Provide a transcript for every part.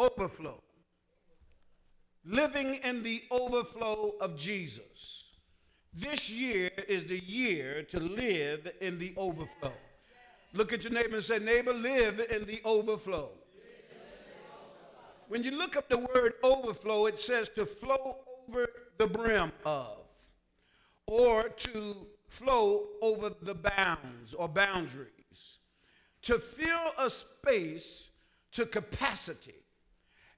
Overflow. Living in the overflow of Jesus. This year is the year to live in the overflow. Look at your neighbor and say, Neighbor, live in the overflow. When you look up the word overflow, it says to flow over the brim of, or to flow over the bounds or boundaries, to fill a space to capacity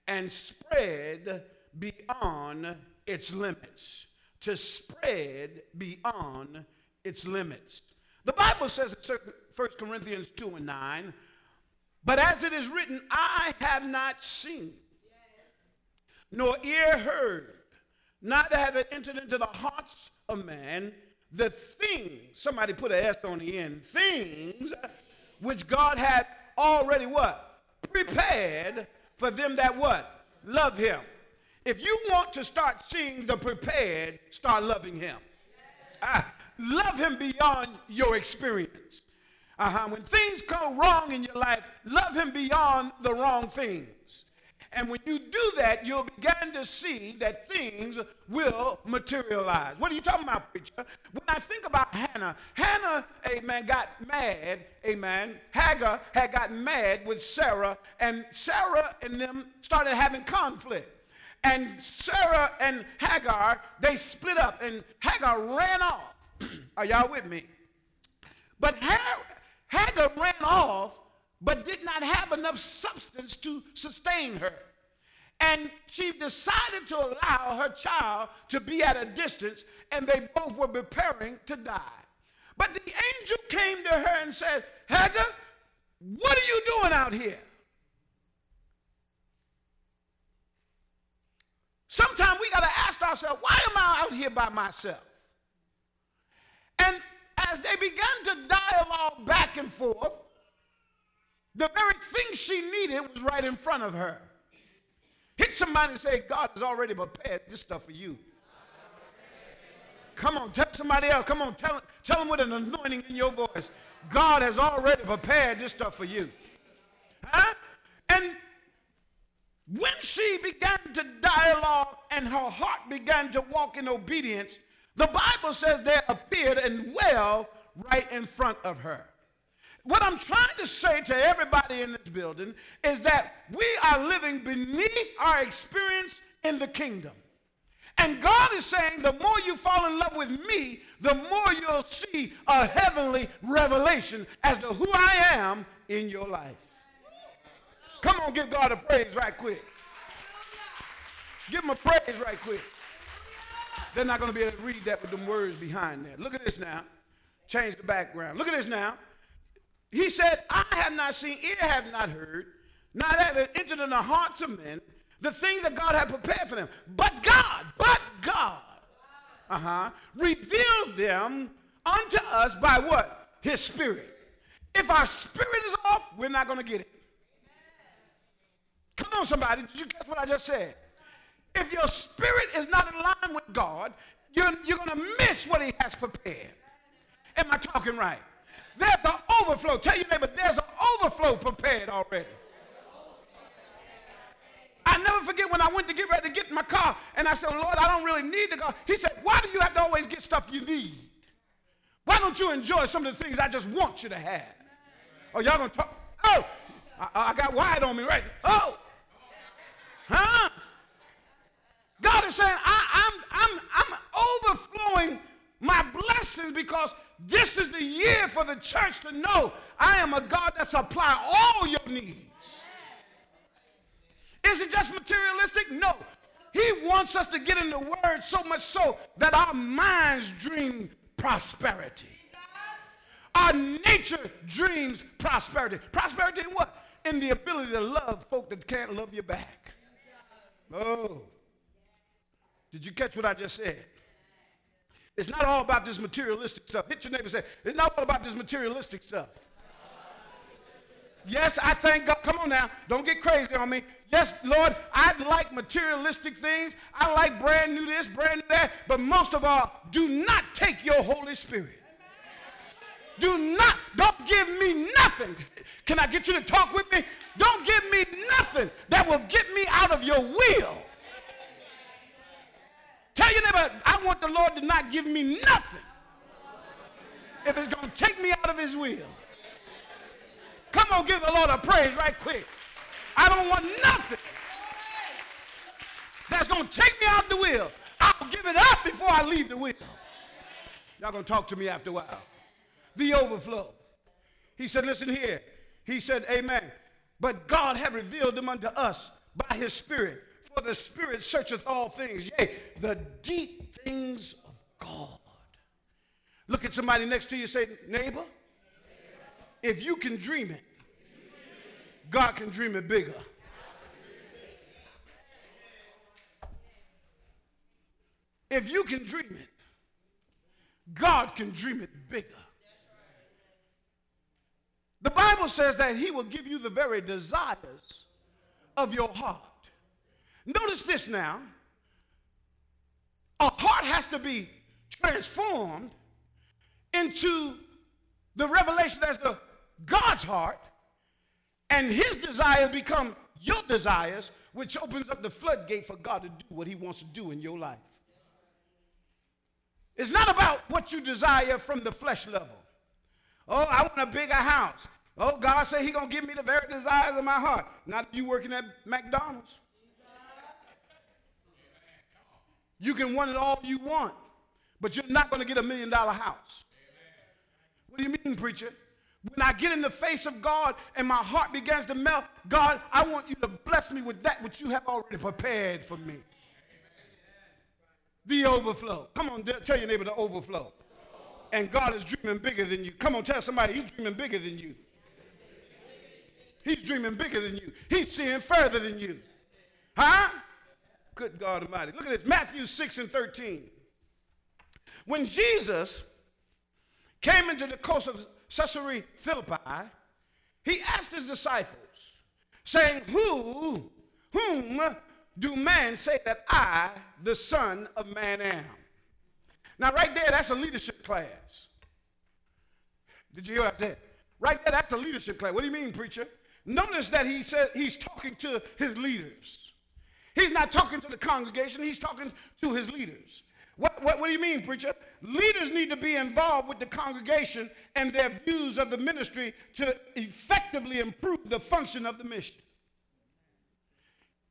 and spread beyond its limits. To spread beyond its limits. The Bible says in 1 Corinthians 2 and 9, but as it is written, I have not seen, nor ear heard, neither have it entered into the hearts of man the things, somebody put an S on the end, things which God had already what? Prepared for them that what? Love him. If you want to start seeing the prepared, start loving him. Ah, love him beyond your experience. Uh-huh. When things go wrong in your life, love him beyond the wrong things. And when you do that, you'll begin to see that things will materialize. What are you talking about, preacher? When I think about Hannah, Hannah, amen, got mad, amen. Hagar had gotten mad with Sarah, and Sarah and them started having conflict. And Sarah and Hagar, they split up, and Hagar ran off. are y'all with me? But Hagar ran off but did not have enough substance to sustain her. And she decided to allow her child to be at a distance, and they both were preparing to die. But the angel came to her and said, Hagar, what are you doing out here? Sometimes we got to ask ourselves, why am I out here by myself? And as they began to dialogue back and forth, the very thing she needed was right in front of her. Hit somebody and say, God has already prepared this stuff for you. Come on, tell somebody else. Come on, tell, tell them with an anointing in your voice. God has already prepared this stuff for you. Huh? And when she began to dialogue and her heart began to walk in obedience, the Bible says there appeared and well right in front of her. What I'm trying to say to everybody in this building is that we are living beneath our experience in the kingdom. And God is saying the more you fall in love with me, the more you'll see a heavenly revelation as to who I am in your life. Come on, give God a praise right quick. Give him a praise right quick. They're not going to be able to read that with them words behind that. Look at this now. Change the background. Look at this now. He said, I have not seen, ear have not heard, not have entered in the hearts of men, the things that God had prepared for them. But God, but God, uh-huh, revealed them unto us by what? His spirit. If our spirit is off, we're not going to get it. Come on, somebody. Did you catch what I just said? If your spirit is not in line with God, you're, you're going to miss what He has prepared. Am I talking right? There's an overflow. Tell your neighbor, there's an overflow prepared already. I never forget when I went to get ready to get in my car and I said, Lord, I don't really need the car. He said, Why do you have to always get stuff you need? Why don't you enjoy some of the things I just want you to have? Oh, y'all gonna talk? Oh, I, I got wide on me right. Oh, huh? God is saying, I, I'm, I'm, I'm overflowing my blessings because this is the year for the church to know I am a God that supply all your needs. Is it just materialistic? No. He wants us to get in the word so much so that our minds dream prosperity. Our nature dreams prosperity. Prosperity in what? In the ability to love folk that can't love you back. Oh. Did you catch what I just said? It's not all about this materialistic stuff. Hit your neighbor and say, it's not all about this materialistic stuff. Yes, I thank God. Come on now. Don't get crazy on me. Yes, Lord, I like materialistic things. I like brand new this, brand new that. But most of all, do not take your Holy Spirit. Do not, don't give me nothing. Can I get you to talk with me? Don't give me nothing that will get me out of your will. Tell your neighbor, I want the Lord to not give me nothing if it's going to take me out of his will. Come on, give the Lord a praise right quick. I don't want nothing that's going to take me out of the will. I'll give it up before I leave the will. Y'all going to talk to me after a while. The overflow. He said, listen here. He said, amen. But God had revealed them unto us by his spirit. For the spirit searcheth all things, yea, the deep things of God. Look at somebody next to you say, neighbor, if you can dream it, God can dream it bigger. If you can dream it, God can dream it bigger. The Bible says that He will give you the very desires of your heart. Notice this now. A heart has to be transformed into the revelation as the God's heart, and his desires become your desires, which opens up the floodgate for God to do what he wants to do in your life. It's not about what you desire from the flesh level. Oh, I want a bigger house. Oh, God said He gonna give me the very desires of my heart. Not you working at McDonald's. You can want it all you want, but you're not gonna get a million dollar house. What do you mean, preacher? When I get in the face of God and my heart begins to melt, God, I want you to bless me with that which you have already prepared for me. The overflow. Come on, tell your neighbor the overflow. And God is dreaming bigger than you. Come on, tell somebody he's dreaming bigger than you. He's dreaming bigger than you. He's seeing further than you. Huh? Good God Almighty. Look at this Matthew 6 and 13. When Jesus came into the coast of Caesarea Philippi, he asked his disciples, saying, Who, whom do men say that I, the Son of Man, am? Now, right there, that's a leadership class. Did you hear what I said? Right there, that's a leadership class. What do you mean, preacher? Notice that he said he's talking to his leaders. He's not talking to the congregation, he's talking to his leaders. What, what, what, do you mean, preacher? Leaders need to be involved with the congregation and their views of the ministry to effectively improve the function of the mission.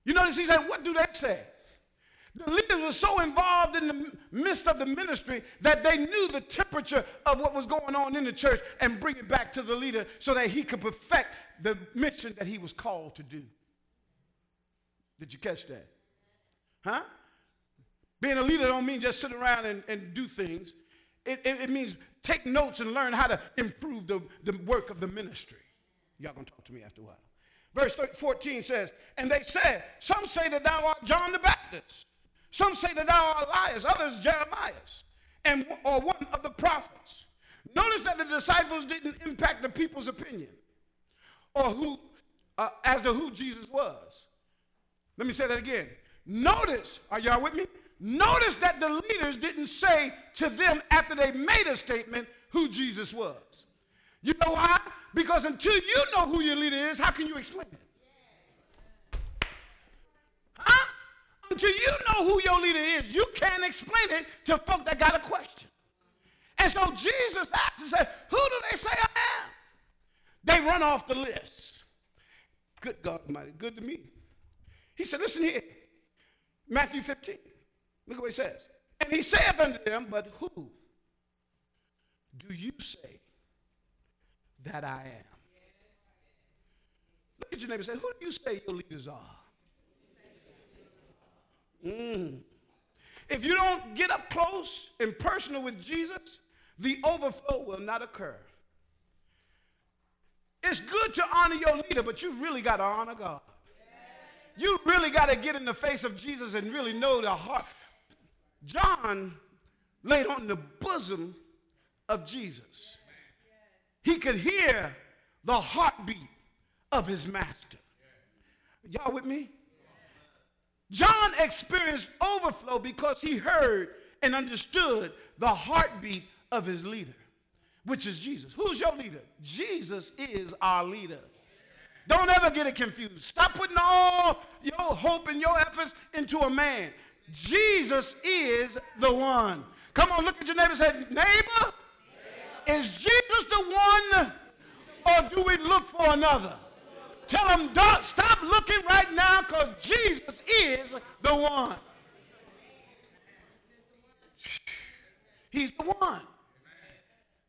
You notice he said, What do they say? The leaders were so involved in the midst of the ministry that they knew the temperature of what was going on in the church and bring it back to the leader so that he could perfect the mission that he was called to do. Did you catch that? Huh? Being a leader don't mean just sit around and, and do things. It, it, it, means take notes and learn how to improve the, the work of the ministry. Y'all gonna talk to me after a while. Verse 14 says, And they said, Some say that thou art John the Baptist. Some say that thou art Elias, others Jeremiah, and or one of the prophets. Notice that the disciples didn't impact the people's opinion or who uh, as to who Jesus was. Let me say that again. Notice, are y'all with me? Notice that the leaders didn't say to them after they made a statement who Jesus was. You know why? Because until you know who your leader is, how can you explain it? Huh? Until you know who your leader is, you can't explain it to folk that got a question. And so Jesus asked and said, Who do they say I am? They run off the list. Good God Almighty, good to me. He said, Listen here. Matthew 15. Look at what he says. And he saith unto them, But who do you say that I am? Look at your neighbor and say, Who do you say your leaders are? Mm. If you don't get up close and personal with Jesus, the overflow will not occur. It's good to honor your leader, but you really got to honor God. You really got to get in the face of Jesus and really know the heart. John laid on the bosom of Jesus. He could hear the heartbeat of his master. Y'all with me? John experienced overflow because he heard and understood the heartbeat of his leader. which is Jesus. Who's your leader? Jesus is our leader. Don't ever get it confused. Stop putting all your hope and your efforts into a man. Jesus is the one. Come on, look at your neighbor and say, Neighbor, is Jesus the one or do we look for another? Tell them, stop looking right now because Jesus is the one. He's the one.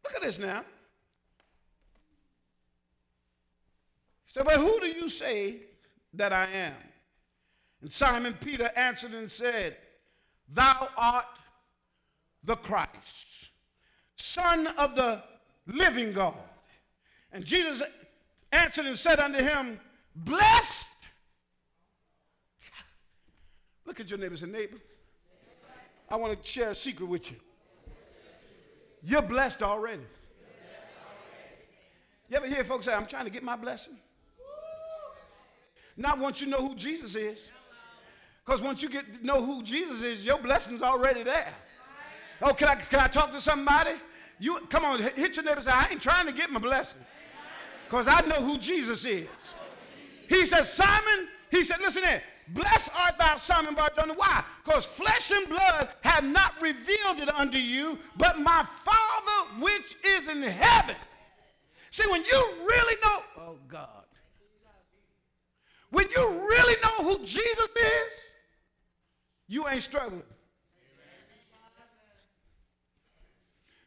Look at this now. So, but who do you say that I am? And Simon Peter answered and said, Thou art the Christ, Son of the living God. And Jesus answered and said unto him, Blessed. Look at your neighbor and neighbor. I want to share a secret with you. You're blessed already. You ever hear folks say, I'm trying to get my blessing? Not once you know who Jesus is. Because once you get to know who Jesus is, your blessing's already there. Oh, can I, can I talk to somebody? You come on, hit your neighbor say, I ain't trying to get my blessing. Because I know who Jesus is. He said, Simon, he said, listen here, blessed art thou, Simon Barjona. Why? Because flesh and blood have not revealed it unto you, but my Father which is in heaven. See, when you really know, oh God, when you really know who Jesus is, you ain't struggling.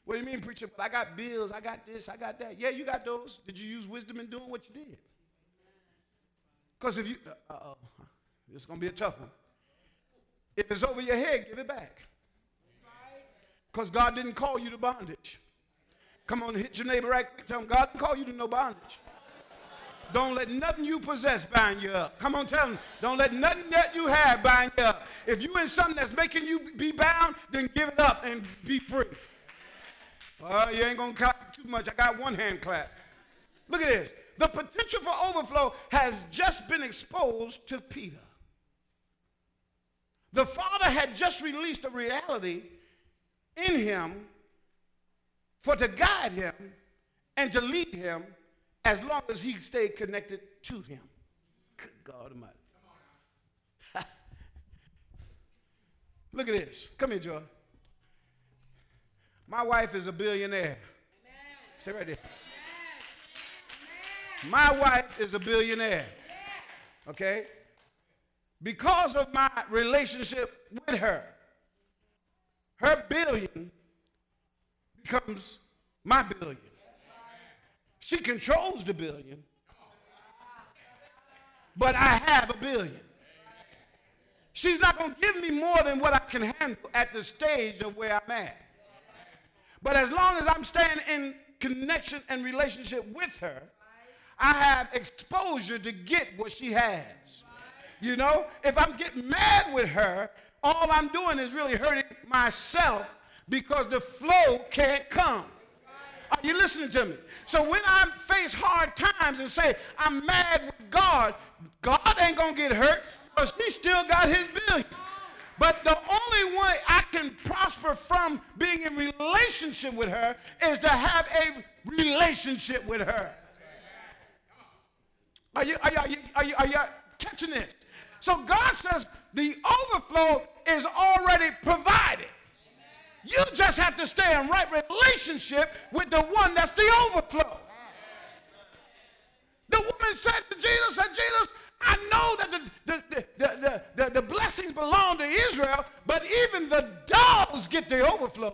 What do you mean, preacher? I got bills, I got this, I got that. Yeah, you got those. Did you use wisdom in doing what you did? Because if you, uh oh, it's going to be a tough one. If it's over your head, give it back. Because God didn't call you to bondage. Come on, hit your neighbor right. Tell him God didn't call you to no bondage. Don't let nothing you possess bind you up. Come on, tell them. Don't let nothing that you have bind you up. If you in something that's making you be bound, then give it up and be free. Well, you ain't gonna clap too much. I got one hand clap. Look at this. The potential for overflow has just been exposed to Peter. The Father had just released a reality in him for to guide him and to lead him as long as he stayed connected to him. Good God Almighty. Look at this. Come here, Joy. My wife is a billionaire. Amen. Stay right there. Amen. My wife is a billionaire. Okay? Because of my relationship with her, her billion becomes my billion. She controls the billion, but I have a billion. She's not going to give me more than what I can handle at the stage of where I'm at. But as long as I'm staying in connection and relationship with her, I have exposure to get what she has. You know, if I'm getting mad with her, all I'm doing is really hurting myself because the flow can't come. Are you listening to me? So when I face hard times and say, I'm mad with God, God ain't going to get hurt because he still got his billion. But the only way I can prosper from being in relationship with her is to have a relationship with her. Are you, are you, are you, are you, are you catching this? So God says the overflow is already provided. You just have to stay in right relationship with the one that's the overflow. The woman said to Jesus, said, Jesus, I know that the, the, the, the, the, blessings belong to Israel, but even the dogs get the overflow.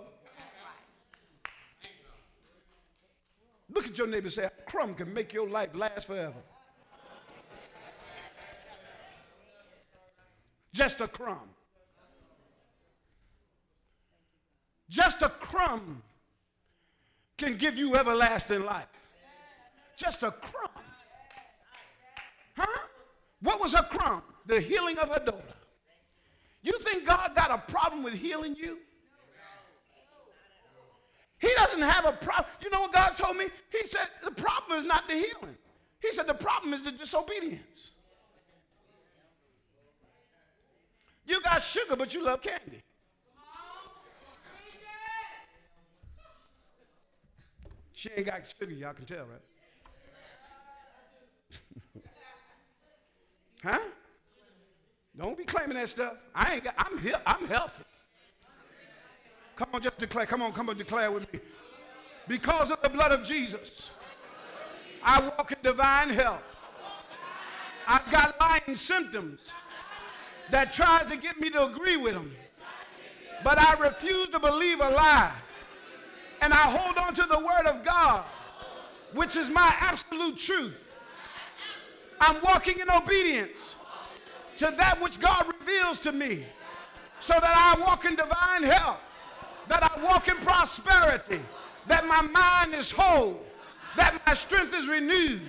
Look at your neighbor say, a crumb can make your life last forever. Just a crumb. Just a crumb can give you everlasting life. Just a crumb. Huh? What was her crumb? The healing of her daughter. You think God got a problem with healing you? He doesn't have a problem. You know what God told me? He said the problem is not the healing. He said the problem is the disobedience. You got sugar, but you love candy. She ain't got sugar, y'all can tell, right? huh? Don't be claiming that stuff. I ain't got, I'm, he- I'm healthy. Come on, just declare. Come on, come on, declare with me. Because of the blood of Jesus, I walk in divine health. I've got lying symptoms that tries to get me to agree with them. But I refuse to believe a lie. And I hold on to the word of God, which is my absolute truth. I'm walking in obedience to that which God reveals to me so that I walk in divine health, that I walk in prosperity, that my mind is whole, that my strength is renewed,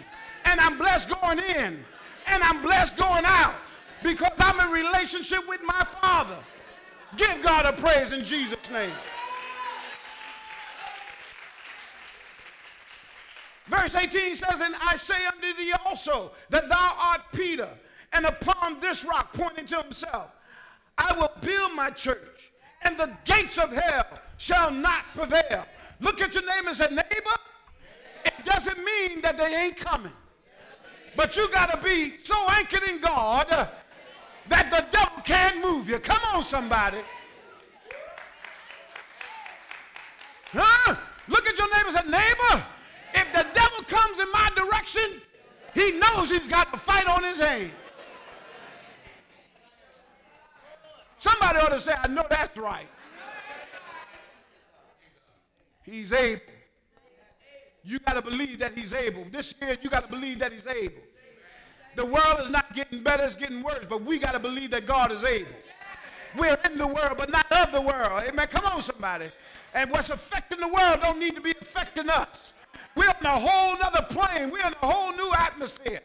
and I'm blessed going in, and I'm blessed going out because I'm in relationship with my Father. Give God a praise in Jesus' name. Verse 18 says, And I say unto thee also that thou art Peter, and upon this rock, pointing to himself, I will build my church, and the gates of hell shall not prevail. Look at your neighbor and say, Neighbor, it doesn't mean that they ain't coming. But you got to be so anchored in God that the devil can't move you. Come on, somebody. Huh? Look at your neighbor and say, Neighbor, if the devil comes in my direction, he knows he's got the fight on his hand. Somebody ought to say, I know that's right. He's able. You got to believe that he's able. This year, you got to believe that he's able. The world is not getting better, it's getting worse, but we got to believe that God is able. We're in the world, but not of the world. Amen. Come on, somebody. And what's affecting the world don't need to be affecting us. We're on a whole nother plane. We're in a whole new atmosphere.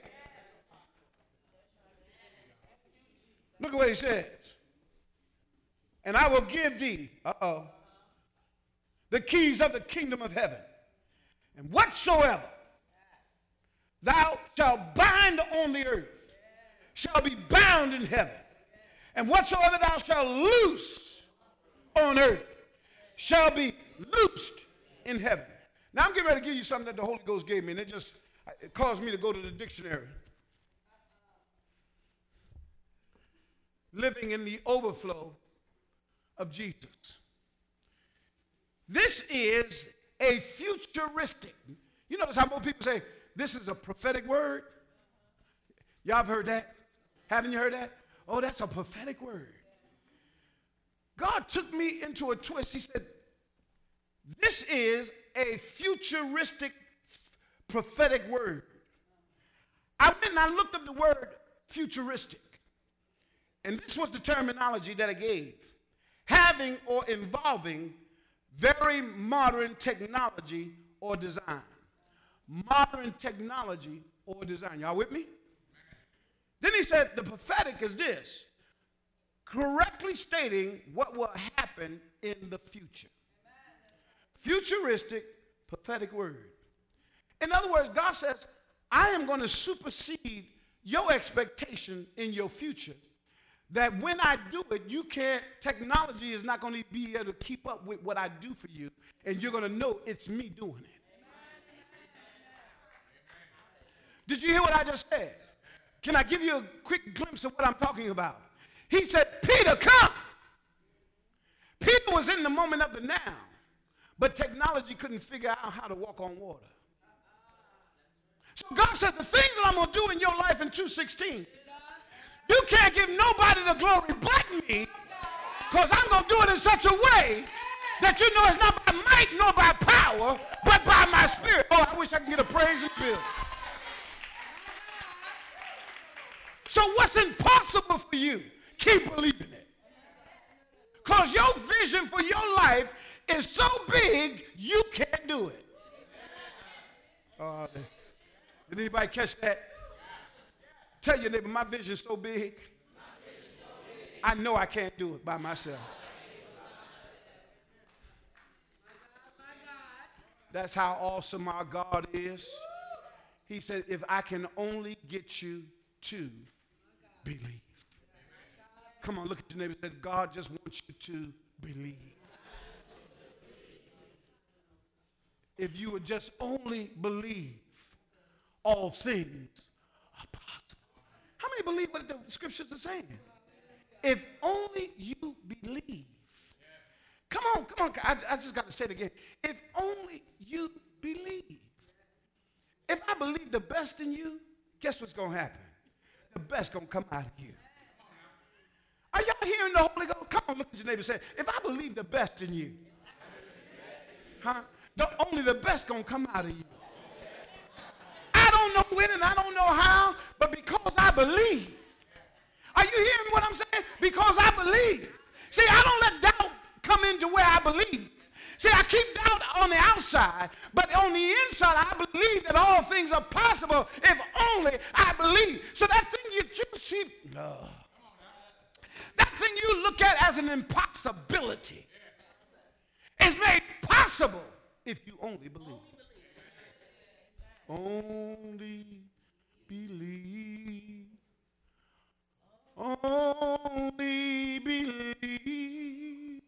Look at what he says. And I will give thee, uh-oh, the keys of the kingdom of heaven. And whatsoever thou shalt bind on the earth shall be bound in heaven. And whatsoever thou shalt loose on earth shall be loosed in heaven. Now I'm getting ready to give you something that the Holy Ghost gave me, and it just it caused me to go to the dictionary. Living in the overflow of Jesus. This is a futuristic. You notice how most people say this is a prophetic word? Y'all have heard that? Haven't you heard that? Oh, that's a prophetic word. God took me into a twist. He said, This is a futuristic prophetic word. I went and I looked up the word futuristic. And this was the terminology that I gave having or involving very modern technology or design. Modern technology or design. Y'all with me? Then he said the prophetic is this correctly stating what will happen in the future. Futuristic prophetic word. In other words, God says, I am going to supersede your expectation in your future. That when I do it, you can't, technology is not going to be able to keep up with what I do for you, and you're going to know it's me doing it. Did you hear what I just said? Can I give you a quick glimpse of what I'm talking about? He said, Peter, come. Peter was in the moment of the now, but technology couldn't figure out how to walk on water. So God says, the things that I'm going to do in your life in 216, you can't give nobody the glory but me, because I'm going to do it in such a way that you know it's not by might nor by power, but by my spirit. Oh, I wish I could get a praise and bill. So what's impossible for you? Keep believing it. Because your vision for your life is so big, you can't do it. Uh, did anybody catch that? Tell your neighbor, my vision is so big, I know I can't do it by myself. That's how awesome our God is. He said, if I can only get you to believe. Come on, look at your neighbor and say, God just wants you to believe. If you would just only believe, all things are possible. How many believe what the scriptures are saying? If only you believe. Come on, come on. I, I just got to say it again. If only you believe. If I believe the best in you, guess what's going to happen? The best going to come out of you. Are y'all hearing the Holy Ghost? Come on, look at your neighbor say, if I believe the best in you, huh? The, only the best going to come out of you. I don't know when and I don't know how, but because I believe. Are you hearing what I'm saying? Because I believe. See, I don't let doubt come into where I believe. See, I keep doubt on the outside, but on the inside, I believe that all things are possible if only I believe. So that thing you choose, see, no. that thing you look at as an impossibility is made possible if you only believe. Only believe. Only believe.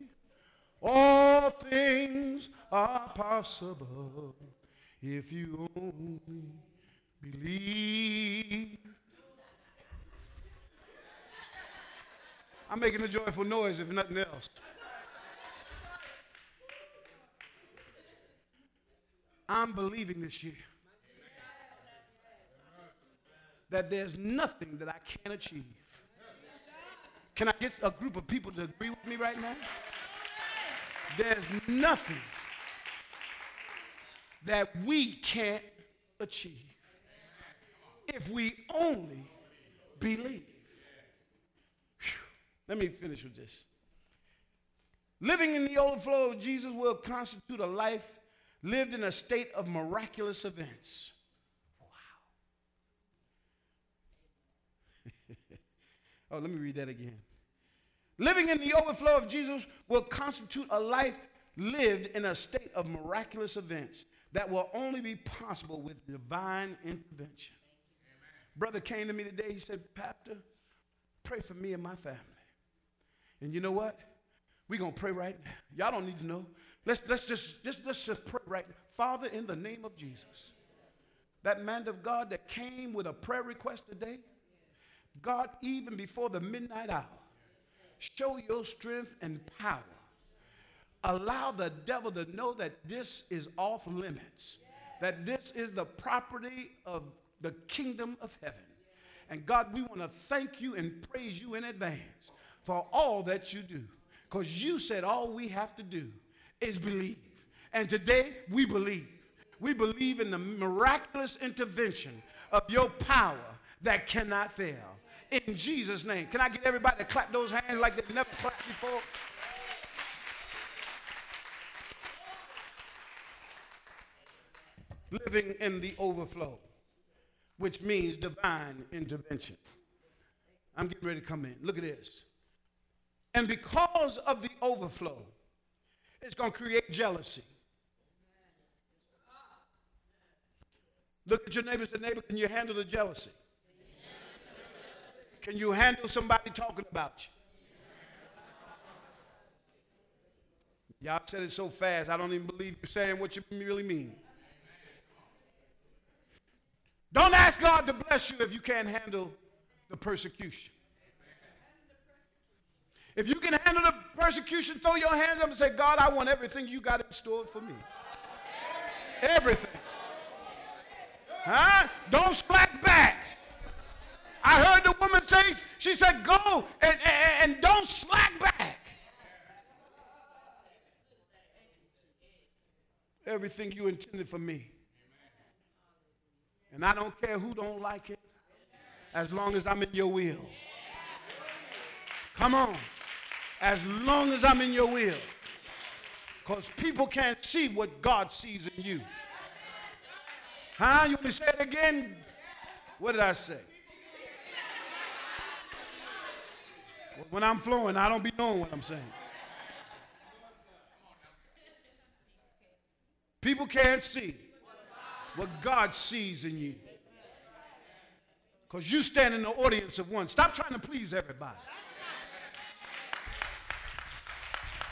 All things are possible if you only believe. I'm making a joyful noise if nothing else. I'm believing this year that there's nothing that I can't achieve. Can I get a group of people to agree with me right now? There's nothing that we can't achieve if we only believe. Whew. Let me finish with this. Living in the overflow of Jesus will constitute a life lived in a state of miraculous events. Wow. oh, let me read that again. Living in the overflow of Jesus will constitute a life lived in a state of miraculous events that will only be possible with divine intervention. Brother came to me today. He said, Pastor, pray for me and my family. And you know what? We're going to pray right now. Y'all don't need to know. Let's, let's, just, just, let's just pray right now. Father, in the name of Jesus, that man of God that came with a prayer request today, God, even before the midnight hour, show your strength and power. Allow the devil to know that this is off limits, that this is the property of the kingdom of heaven. And God, we want to thank you and praise you in advance for all that you do. Because you said all we have to do is believe. And today we believe. We believe in the miraculous intervention of your power that cannot fail. In Jesus' name. Can I get everybody to clap those hands like they've never clapped before? Living in the overflow, which means divine intervention. I'm getting ready to come in. Look at this. And because of the overflow, it's going to create jealousy. Look at your neighbor and say, neighbor, can you handle the jealousy? Can you handle somebody talking about you? Y'all said it so fast, I don't even believe you're saying what you really mean. Don't ask God to bless you if you can't handle the persecution. If you can handle the persecution, throw your hands up and say, God, I want everything you got in store for me. Everything. Huh? Don't slack back. I heard the woman say, she said, go and, and, and don't slack back. Everything you intended for me. And I don't care who don't like it, as long as I'm in your will. Come on as long as I'm in your will. Because people can't see what God sees in you. Huh? You to say it again? What did I say? When I'm flowing, I don't be knowing what I'm saying. People can't see what God sees in you. Because you stand in the audience of one. Stop trying to please everybody.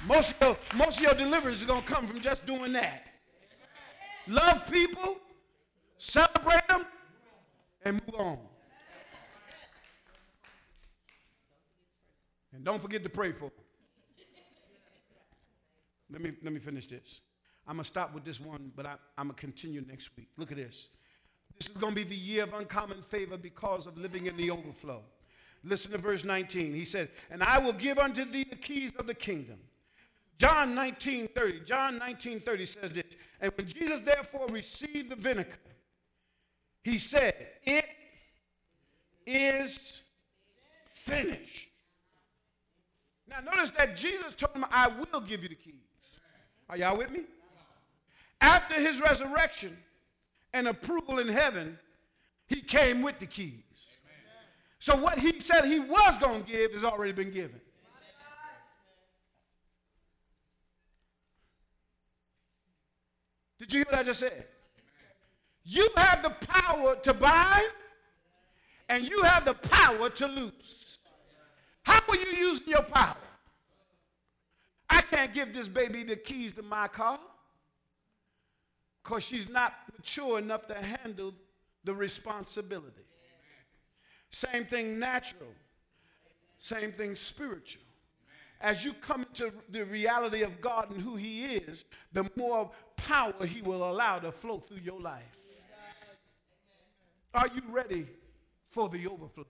Most of your, most of your deliverance is going to come from just doing that. love people, celebrate them, and move on. And don't forget to pray for them. Let me, let me finish this. I'm going to stop with this one, but I, I'm going to continue next week. Look at this. This is going to be the year of uncommon favor because of living in the overflow. Listen to verse 19. He said, And I will give unto thee the keys of the kingdom. John 19 30. John 19 30 says this. And when Jesus therefore received the vinegar, he said, It is finished. Now, notice that Jesus told him, I will give you the keys. Are y'all with me? After his resurrection and approval in heaven, he came with the keys. So, what he said he was going to give has already been given. Did you hear what I just said? You have the power to bind, and you have the power to loose. How are you using your power? I can't give this baby the keys to my car because she's not mature enough to handle the responsibility. Same thing natural, same thing spiritual. As you come to the reality of God and who He is, the more power He will allow to flow through your life. Are you ready for the overflow?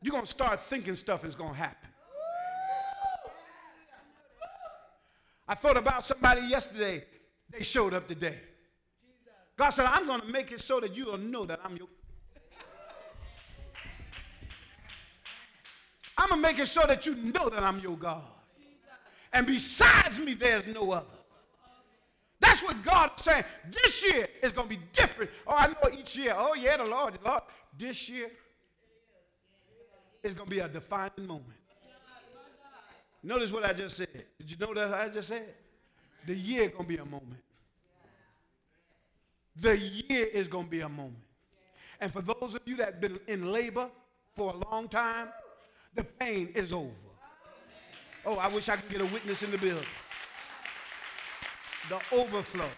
You're going to start thinking stuff is going to happen. I thought about somebody yesterday. They showed up today. God said, I'm going to make it so that you'll know that I'm your. I'm it so that you know that I'm your God. And besides me, there's no other. That's what God is saying. This year is going to be different. Oh, I know each year. Oh, yeah, the Lord, the Lord. This year is going to be a defining moment. Notice what I just said. Did you know that I just said? The year going to be a moment. The year is going to be a moment. And for those of you that have been in labor for a long time, the pain is over. Oh, I wish I could get a witness in the building. The overflow.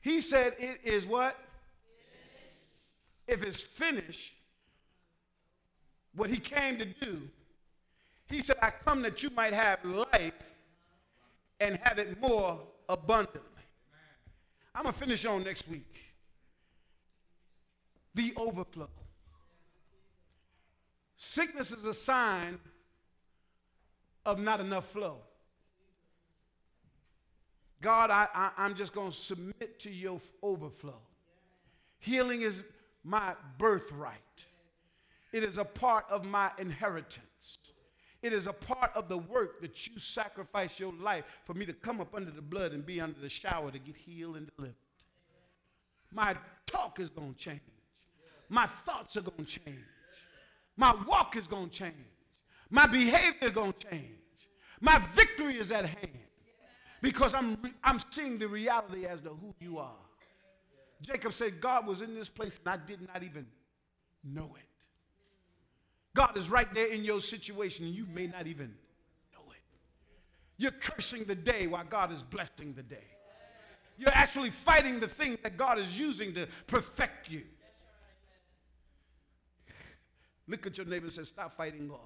He said it is what? If it's finished, what he came to do he said, I come that you might have life and have it more abundantly. I'm going to finish on next week. The overflow. Sickness is a sign of not enough flow. God, I, I, am just going to submit to your overflow. Healing is my birthright, it is a part of my inheritance. It is a part of the work that you sacrifice your life for me to come up under the blood and be under the shower to get healed and delivered. My talk is going to change. My thoughts are going to change. My walk is going to change. My behavior is going to change. My victory is at hand because I'm, I'm seeing the reality as to who you are. Jacob said, God was in this place and I did not even know it. God is right there in your situation and you may not even know it. You're cursing the day while God is blessing the day. You're actually fighting the thing that God is using to perfect you. Look at your neighbor and say, Stop fighting God.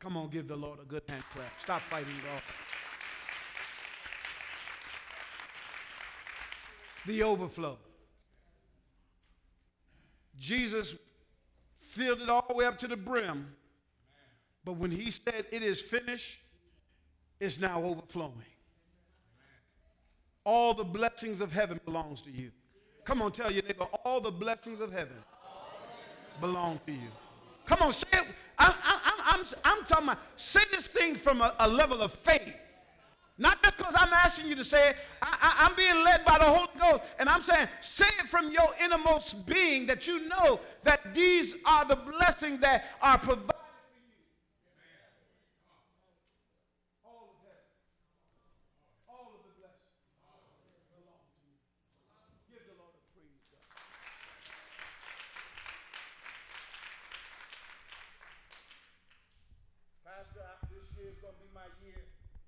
Come on, give the Lord a good hand clap. Stop fighting God. The overflow. Jesus filled it all the way up to the brim. But when he said it is finished, it's now overflowing. All the blessings of heaven belongs to you. Come on, tell your neighbor, all the blessings of heaven belong to you. Come on, say it. I'm, I'm, I'm, I'm talking about, say this thing from a, a level of faith. Not just because I'm asking you to say it, I, am being led by the Holy Ghost. And I'm saying, say it from your innermost being that you know that these are the blessings that are provided.